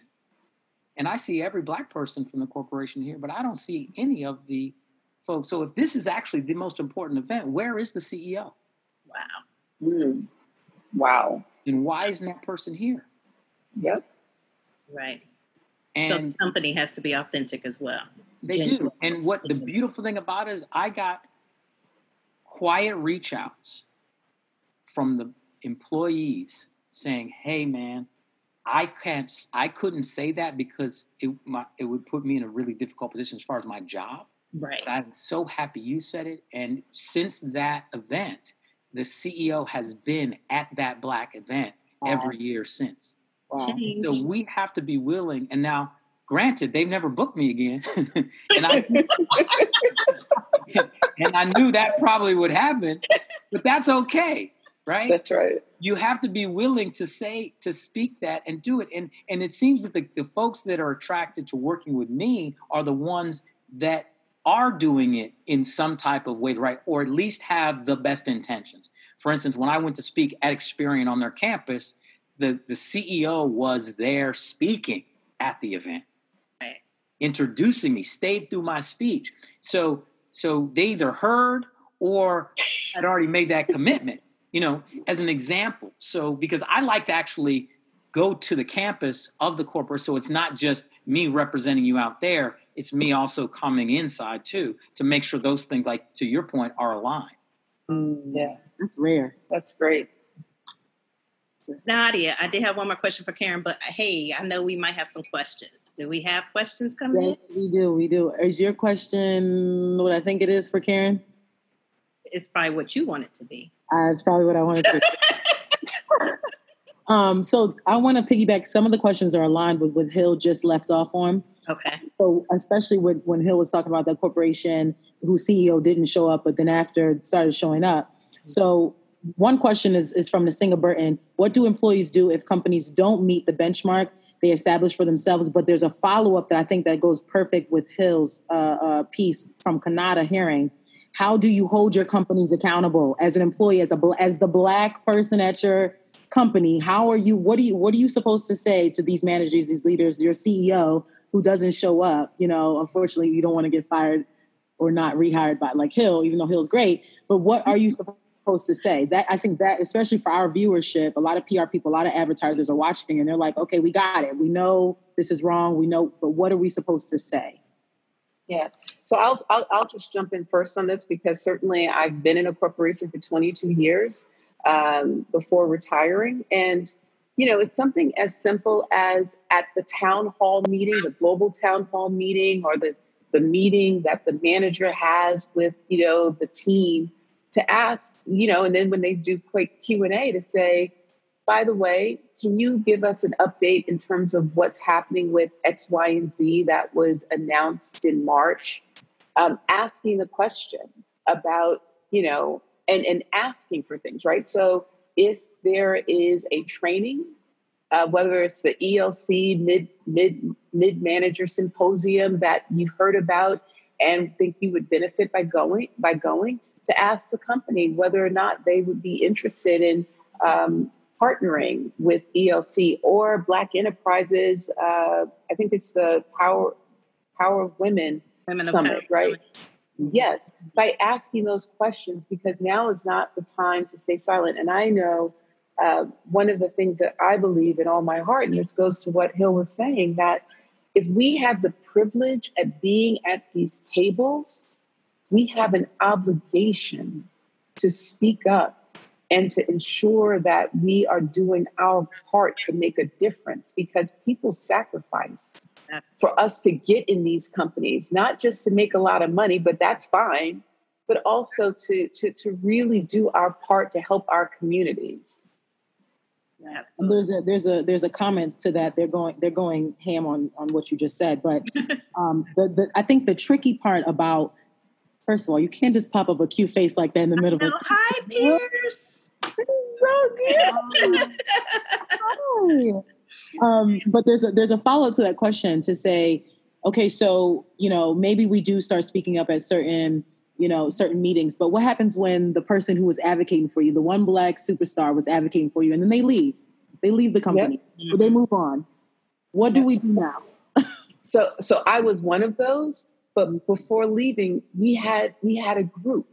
And I see every black person from the corporation here, but I don't see any of the folks. So if this is actually the most important event, where is the CEO? Wow. Mm. Wow. And why isn't that person here? Yep. Right. And so the company has to be authentic as well. they do. And what the beautiful thing about it is I got quiet reach outs from the employees saying, "Hey man, I can't I couldn't say that because it my, it would put me in a really difficult position as far as my job. Right. But I'm so happy you said it. And since that event, the CEO has been at that black event every year since. Wow. Change. So we have to be willing. And now, granted, they've never booked me again, and I and I knew that probably would happen, but that's okay, right? That's right. you have to be willing to say to speak that and do it and and it seems that the, the folks that are attracted to working with me are the ones that are doing it in some type of way right or at least have the best intentions for instance when i went to speak at experian on their campus the the ceo was there speaking at the event Right. introducing me stayed through my speech so so they either heard or had already made that commitment you know, as an example. So, because I like to actually go to the campus of the corporate, so it's not just me representing you out there, it's me also coming inside too to make sure those things, like to your point, are aligned. Mm, yeah. That's rare. That's great. Nadia, I did have one more question for Karen, but hey, I know we might have some questions. Do we have questions coming in? Yes, we do. We do. Is your question what I think it is for Karen? It's probably what you want it to be. Uh, it's probably what I wanted to. um, so I want to piggyback. Some of the questions are aligned with what Hill just left off on. Okay. So especially with, when Hill was talking about the corporation whose CEO didn't show up, but then after started showing up. So one question is, is from Nasinga Burton. What do employees do if companies don't meet the benchmark they establish for themselves? But there's a follow-up that I think that goes perfect with Hill's uh, uh, piece from Kanata hearing. How do you hold your companies accountable as an employee, as a as the black person at your company? How are you? What are you? What are you supposed to say to these managers, these leaders, your CEO who doesn't show up? You know, unfortunately, you don't want to get fired or not rehired by like Hill, even though Hill's great. But what are you supposed to say? That I think that especially for our viewership, a lot of PR people, a lot of advertisers are watching, and they're like, okay, we got it. We know this is wrong. We know, but what are we supposed to say? Yeah. So I'll, I'll I'll just jump in first on this because certainly I've been in a corporation for 22 years um, before retiring, and you know it's something as simple as at the town hall meeting, the global town hall meeting, or the the meeting that the manager has with you know the team to ask you know, and then when they do quick Q and A to say, by the way, can you give us an update in terms of what's happening with X, Y, and Z that was announced in March? Um, asking the question about, you know, and, and asking for things, right? So if there is a training, uh, whether it's the ELC mid mid mid manager symposium that you heard about and think you would benefit by going by going, to ask the company whether or not they would be interested in um, partnering with ELC or Black Enterprises. Uh, I think it's the Power Power of Women, Women Summit, right? Yes, by asking those questions because now is not the time to stay silent. And I know uh, one of the things that I believe in all my heart, and this goes to what Hill was saying, that if we have the privilege of being at these tables, we have an obligation to speak up and to ensure that we are doing our part to make a difference because people sacrifice for us to get in these companies, not just to make a lot of money, but that's fine, but also to, to, to really do our part to help our communities. And there's a there's a there's a comment to that. They're going they're going ham on on what you just said, but um, the, the I think the tricky part about first of all, you can't just pop up a cute face like that in the middle of it. Hi, Pierce so good. um, but there's a there's a follow to that question to say, okay, so you know maybe we do start speaking up at certain you know certain meetings, but what happens when the person who was advocating for you, the one black superstar, was advocating for you, and then they leave, they leave the company, yep. or they move on. What do we do now? so so I was one of those, but before leaving, we had we had a group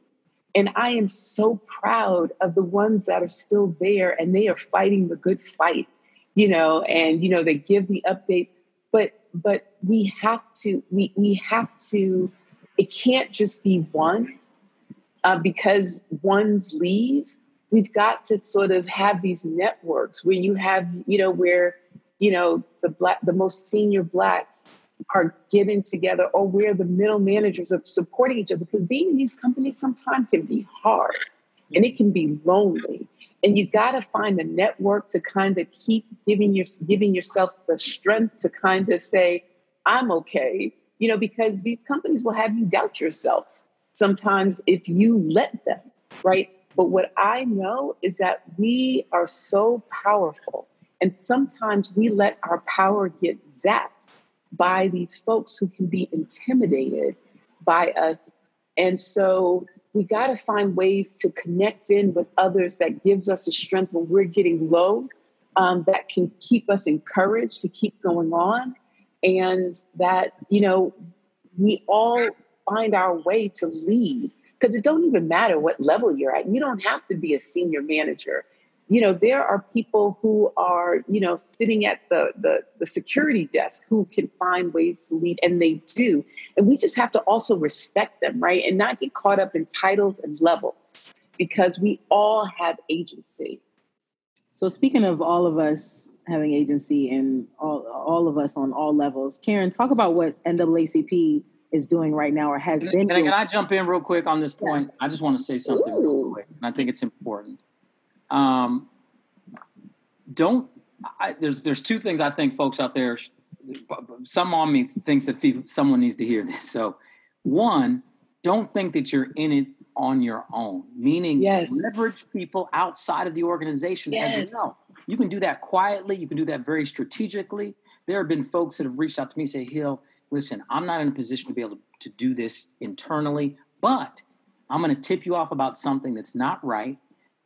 and I am so proud of the ones that are still there and they are fighting the good fight, you know, and you know, they give the updates. But but we have to we we have to it can't just be one uh, because ones leave. We've got to sort of have these networks where you have, you know, where, you know, the black the most senior blacks are getting together or we're the middle managers of supporting each other because being in these companies sometimes can be hard and it can be lonely. And you got to find a network to kind of keep giving your giving yourself the strength to kind of say i'm okay you know because these companies will have you doubt yourself sometimes if you let them right? But what i know is that we are so powerful and sometimes we let our power get zapped by these folks who can be intimidated by us. And so we got to find ways to connect in with others that gives us a strength when we're getting low, um, that can keep us encouraged to keep going on. And that, you know, we all find our way to lead because it don't even matter what level you're at. You don't have to be a senior manager you know there are people who are you know sitting at the, the the security desk who can find ways to lead and they do and we just have to also respect them right and not get caught up in titles and levels because we all have agency so speaking of all of us having agency and all, all of us on all levels karen talk about what naacp is doing right now or has can, been can, doing. can I jump in real quick on this point? Yes. I just want to say something Ooh. real quick, and I think it's important. Um, don't I, there's there's two things I think folks out there. Some on me thinks that people, someone needs to hear this. So, one, don't think that you're in it on your own. Meaning, yes. leverage people outside of the organization. Yes. As you know, you can do that quietly. You can do that very strategically. There have been folks that have reached out to me and say, "Hill, listen, I'm not in a position to be able to, to do this internally, but I'm going to tip you off about something that's not right,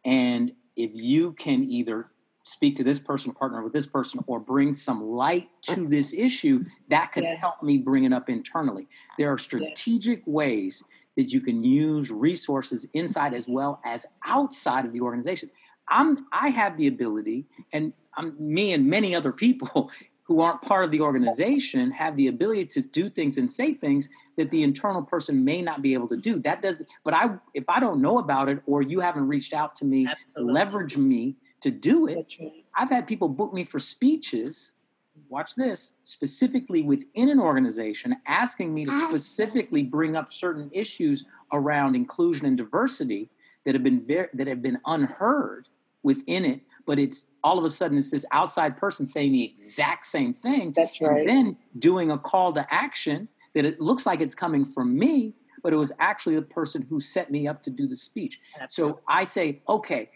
and if you can either speak to this person, partner with this person, or bring some light to this issue, that could yes. help me bring it up internally. There are strategic yes. ways that you can use resources inside as well as outside of the organization. I'm I have the ability, and I'm, me and many other people who aren't part of the organization have the ability to do things and say things that the internal person may not be able to do. That does, but I if I don't know about it or you haven't reached out to me, Absolutely. leverage me to do it. Right. I've had people book me for speeches. Watch this specifically within an organization, asking me to ah. specifically bring up certain issues around inclusion and diversity that have been very, that have been unheard within it but it's all of a sudden it's this outside person saying the exact same thing. That's right. And then doing a call to action that it looks like it's coming from me, but it was actually the person who set me up to do the speech. So I say, okay,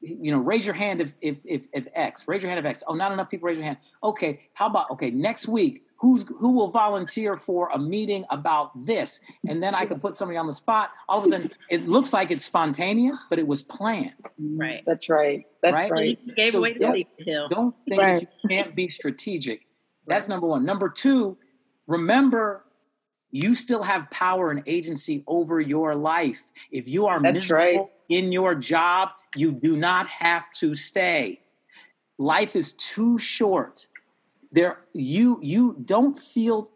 you know, raise your hand if, if if if X. Raise your hand if X. Oh, not enough people raise your hand. Okay, how about okay next week? Who's who will volunteer for a meeting about this? And then I can put somebody on the spot. All of a sudden, it looks like it's spontaneous, but it was planned. Right. That's right. That's Right? right. You gave So away the don't- lead, Hill. Don't think Right. that you can't be strategic. That's number one. Number two, remember you still have power and agency over your life. If you are That's miserable right. in your job, you do not have to stay. Life is too short. There, you you don't feel.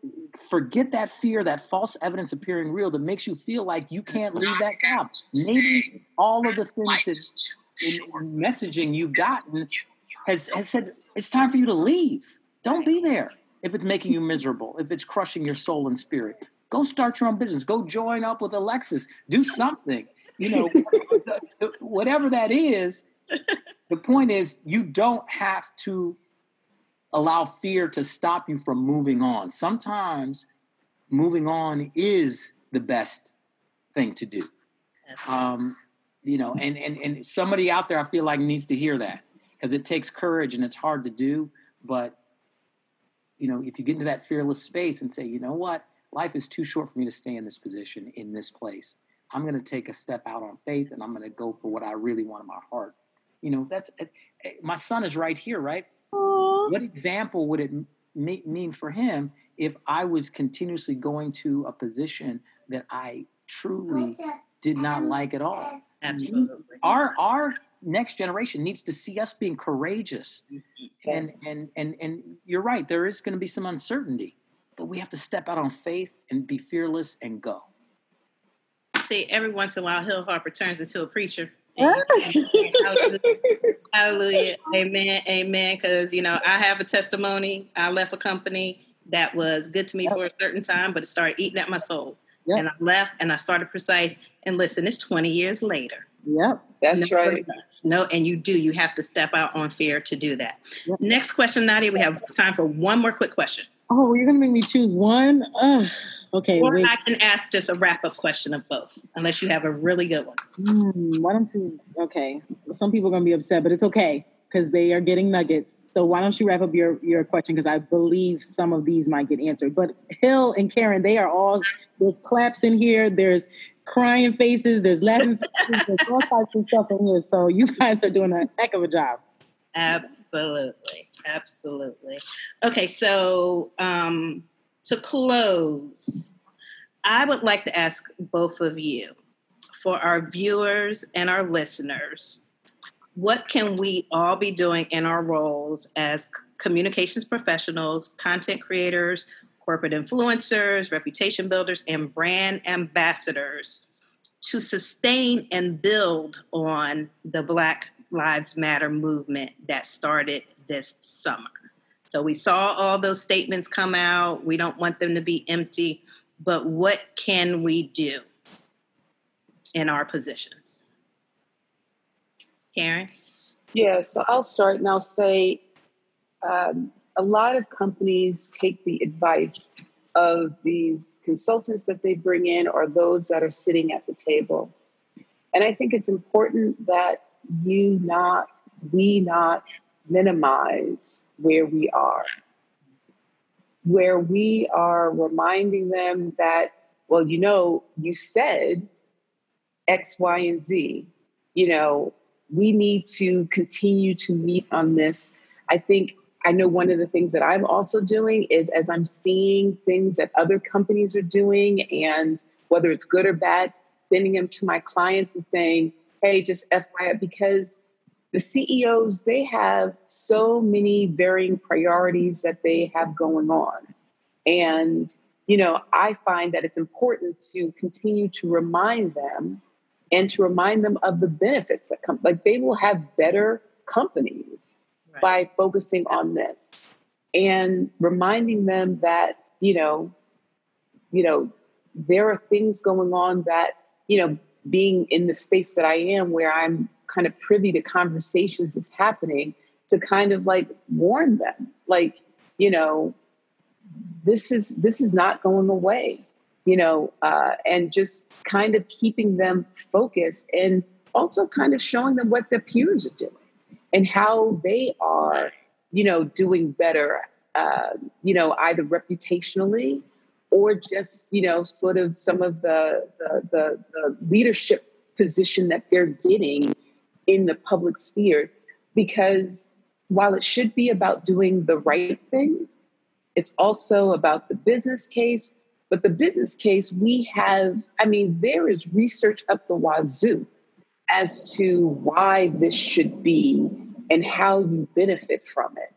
Forget that fear, that false evidence appearing real that makes you feel like you can't leave that job. Maybe all of the things that in messaging you've gotten has, has said it's time for you to leave. Don't be there if it's making you miserable, if it's crushing your soul and spirit. Go start your own business. Go join up with Alexis. Do something. You know, whatever that is. The point is, you don't have to allow fear to stop you from moving on. Sometimes moving on is the best thing to do. Um, you know, and, and and somebody out there I feel like needs to hear that because it takes courage and it's hard to do. But you know, if you get into that fearless space and say, you know what, life is too short for me to stay in this position in this place. I'm going to take a step out on faith and I'm going to go for what I really want in my heart. You know, that's eh, eh, my son is right here, right? What example would it m- mean for him if I was continuously going to a position that I truly did not like at all? Absolutely. Our our next generation needs to see us being courageous. Mm-hmm. And and and and you're right, there is going to be some uncertainty, but we have to step out on faith and be fearless and go. See, every once in a while, Hill Harper turns into a preacher. Hallelujah. Hallelujah. Amen. Amen. Because, you know, I have a testimony. I left a company that was good to me for a certain time, but it started eating at my soul. Yep. And I left and I started Precise. And listen, it's 20 years later. Yep. That's No right. regrets. No, and you do. You have to step out on fear to do that. Yep. Next question, Nadia. We have time for one more quick question. Oh, you're gonna make me choose one. Ugh. Okay, Or wait. I can ask just a wrap up question of both, unless you have a really good one. Hmm, why don't you? Okay, some people are gonna be upset, but it's okay because they are getting nuggets. So why don't you wrap up your your question? Because I believe some of these might get answered. But Hill and Karen, they are all there's claps in here. There's crying faces. There's laughing faces. There's all types of stuff in here. So you guys are doing a heck of a job. Absolutely. Absolutely. Okay, so um, to close, I would like to ask both of you for our viewers and our listeners what can we all be doing in our roles as communications professionals, content creators, corporate influencers, reputation builders, and brand ambassadors to sustain and build on the Black Lives Matter movement that started this summer. So we saw all those statements come out. We don't want them to be empty, but what can we do in our positions? Karen? Yeah, so I'll start and I'll say um, a lot of companies take the advice of these consultants that they bring in or those that are sitting at the table. And I think it's important that you not, we not minimize where we are, where we are reminding them that, well, you know, you said X, Y, and Z. You know, we need to continue to meet on this. I think I know one of the things that I'm also doing is as I'm seeing things that other companies are doing, and whether it's good or bad, sending them to my clients and saying, hey, just FYI, because the CEOs, they have so many varying priorities that they have going on. And, you know, I find that it's important to continue to remind them and to remind them of the benefits that come. Like they will have better companies by focusing on this and reminding them that, you know, you know, there are things going on that, you know, being in the space that I am where I'm kind of privy to conversations that's happening to kind of like warn them, like, you know, this is this is not going away, you know, uh, and just kind of keeping them focused and also kind of showing them what their peers are doing and how they are, you know, doing better, uh, you know, either reputationally or just, you know, sort of some of the, the, the, the leadership position that they're getting in the public sphere. Because while it should be about doing the right thing, it's also about the business case. But the business case, we have, I mean, there is research up the wazoo as to why this should be and how you benefit from it.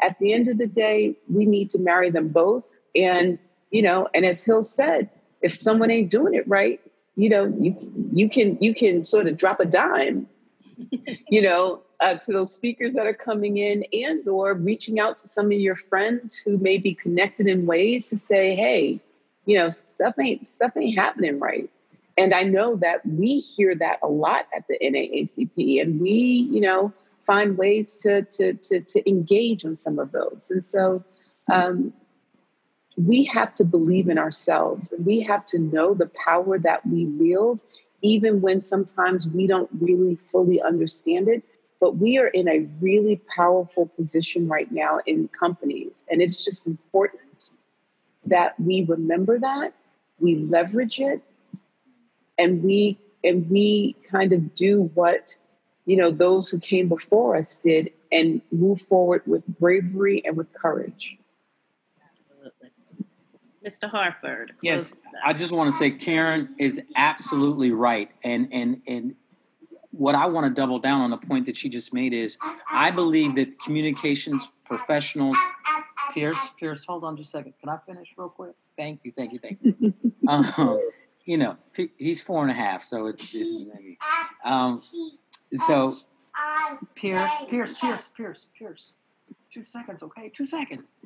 At the end of the day, we need to marry them both. And, you know, and as Hill said, if someone ain't doing it right, you know, you you can you can sort of drop a dime, you know, uh, to those speakers that are coming in, and or reaching out to some of your friends who may be connected in ways to say, hey, you know, stuff ain't stuff ain't happening right. And I know that we hear that a lot at the NAACP, and we, you know, find ways to to to, to engage on some of those. And so, um, we have to believe in ourselves, and we have to know the power that we wield, even when sometimes we don't really fully understand it. But we are in a really powerful position right now in companies, and it's just important that we remember that, we leverage it, and we and we kind of do what you know those who came before us did and move forward with bravery and with courage mr harper yes i just want to say karen is absolutely right and and and what i want to double down on the point that she just made is i believe that communications professionals pierce pierce hold on just a second can i finish real quick thank you thank you thank you um, you know, he's four and a half, so it's, it's maybe. Um, so, Pierce, Pierce, Pierce, Pierce, Pierce. Two seconds, okay? Two seconds.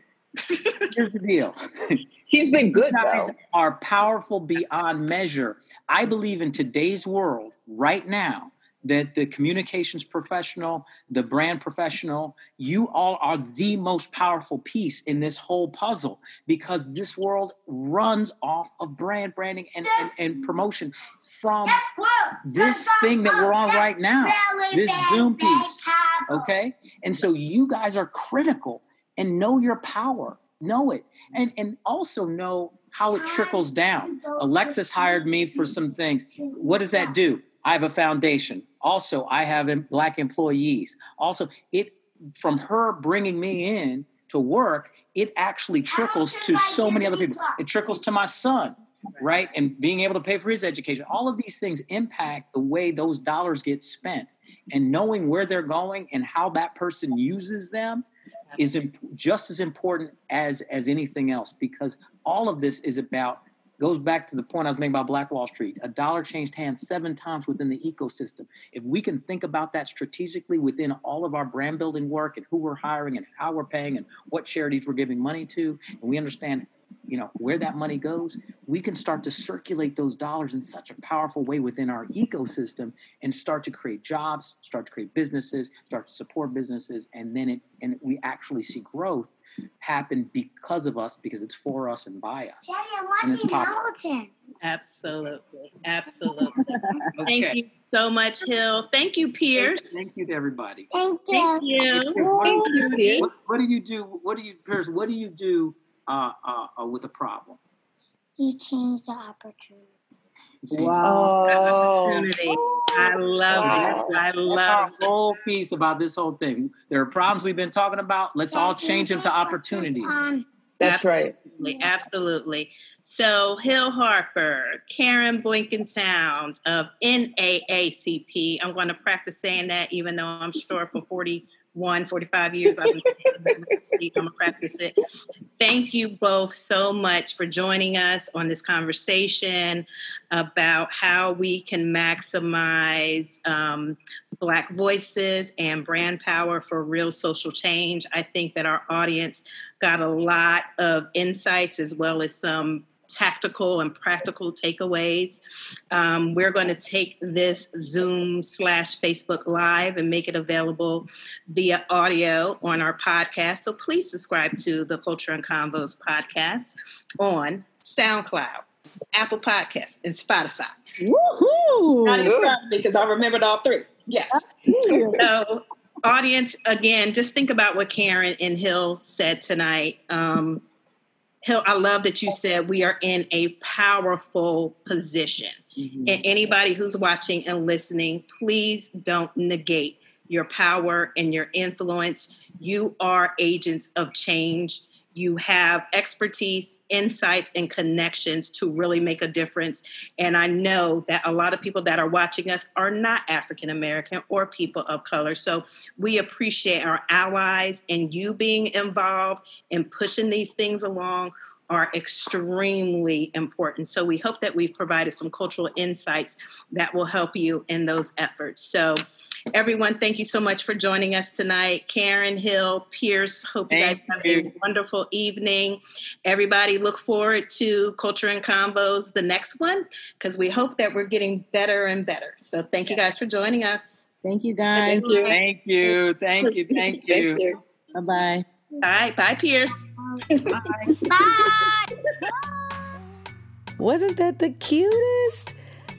Here's the deal. He's been good. You guys are powerful beyond measure. I believe in today's world, right now, that the communications professional, the brand professional, you all are the most powerful piece in this whole puzzle because this world runs off of brand branding and, and, and promotion from this thing that we're on right now, this Zoom piece. Okay. And so you guys are critical and know your power, know it, and, and also know how it trickles down. Alexis hired me for some things. What does that do? I have a foundation. Also, I have black employees. Also, it from her bringing me in to work, it actually trickles to so many other people. It trickles to my son, right? And being able to pay for his education. All of these things impact the way those dollars get spent. And knowing where they're going and how that person uses them is just as important as as anything else because all of this is about goes back to the point I was making about Black Wall Street. A dollar changed hands seven times within the ecosystem. If we can think about that strategically within all of our brand building work and who we're hiring and how we're paying and what charities we're giving money to, and we understand, you know, where that money goes, we can start to circulate those dollars in such a powerful way within our ecosystem and start to create jobs, start to create businesses, start to support businesses, and then it and we actually see growth happen because of us, because it's for us and by us. Daddy, I'm watching Hamilton. Absolutely. Absolutely. okay. Thank you so much, Hill. Thank you, Pierce. Thank you to everybody. Thank you. Thank you. Thank you, Pierce. What, what, do you do? What do you, Pierce, what do you do uh, uh, uh, with a problem? You change the opportunity. Wow. Opportunity. I love wow. it. I love the whole piece about this whole thing. There are problems we've been talking about. Let's all change them to opportunities. That's right. Absolutely, absolutely. So Hill Harper, Karen Boykintown of NAACP. I'm going to practice saying that, even though I'm sure for 40 one 45 years I've been I'm gonna practice it. Thank you both so much for joining us on this conversation about how we can maximize um, Black voices and brand power for real social change. I think that our audience got a lot of insights as well as some tactical and practical takeaways. Um, we're going to take this Zoom slash Facebook Live and make it available via audio on our podcast. So please subscribe to the Culture and Convos podcast on SoundCloud, Apple Podcasts, and Spotify. Woohoo! Not in front because I remembered all three. Yes. so, audience, again, just think about what Karen and Hill said tonight. Um, Hill, I love that you said we are in a powerful position. Mm-hmm. And anybody who's watching and listening, please don't negate your power and your influence. You are agents of change you have expertise, insights, and connections to really make a difference. And I know that a lot of people that are watching us are not African American or people of color. So we appreciate our allies and you being involved in pushing these things along are extremely important. So we hope that we've provided some cultural insights that will help you in those efforts. So Everyone, thank you so much for joining us tonight. Karen Hill, Pierce, hope you guys have you. a wonderful evening. Everybody, look forward to Culture and Convos, the next one, because we hope that we're getting better and better. So thank you guys for joining us. Thank you, guys. Thank you. Thank you. Thank you. Thank you. Bye bye. Bye. Bye, Pierce. Bye. Bye. Wasn't that the cutest?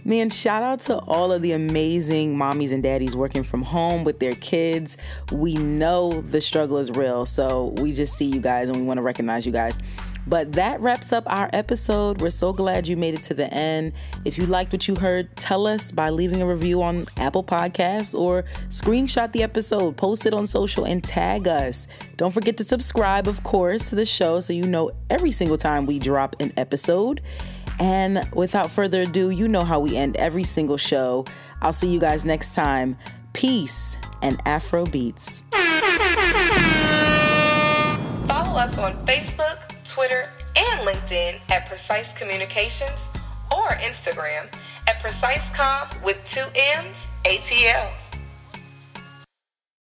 Man, shout out to all of the amazing mommies and daddies working from home with their kids. We know the struggle is real, so we just see you guys and we want to recognize you guys. But that wraps up our episode. We're so glad you made it to the end. If you liked what you heard, tell us by leaving a review on Apple Podcasts or screenshot the episode, post it on social, and tag us. Don't forget to subscribe, of course, to the show so you know every single time we drop an episode. And without further ado, you know how we end every single show. I'll see you guys next time. Peace and Afro beats. Follow us on Facebook, Twitter, and LinkedIn at Precise Communications or Instagram at PreciseComm with two M's ATL.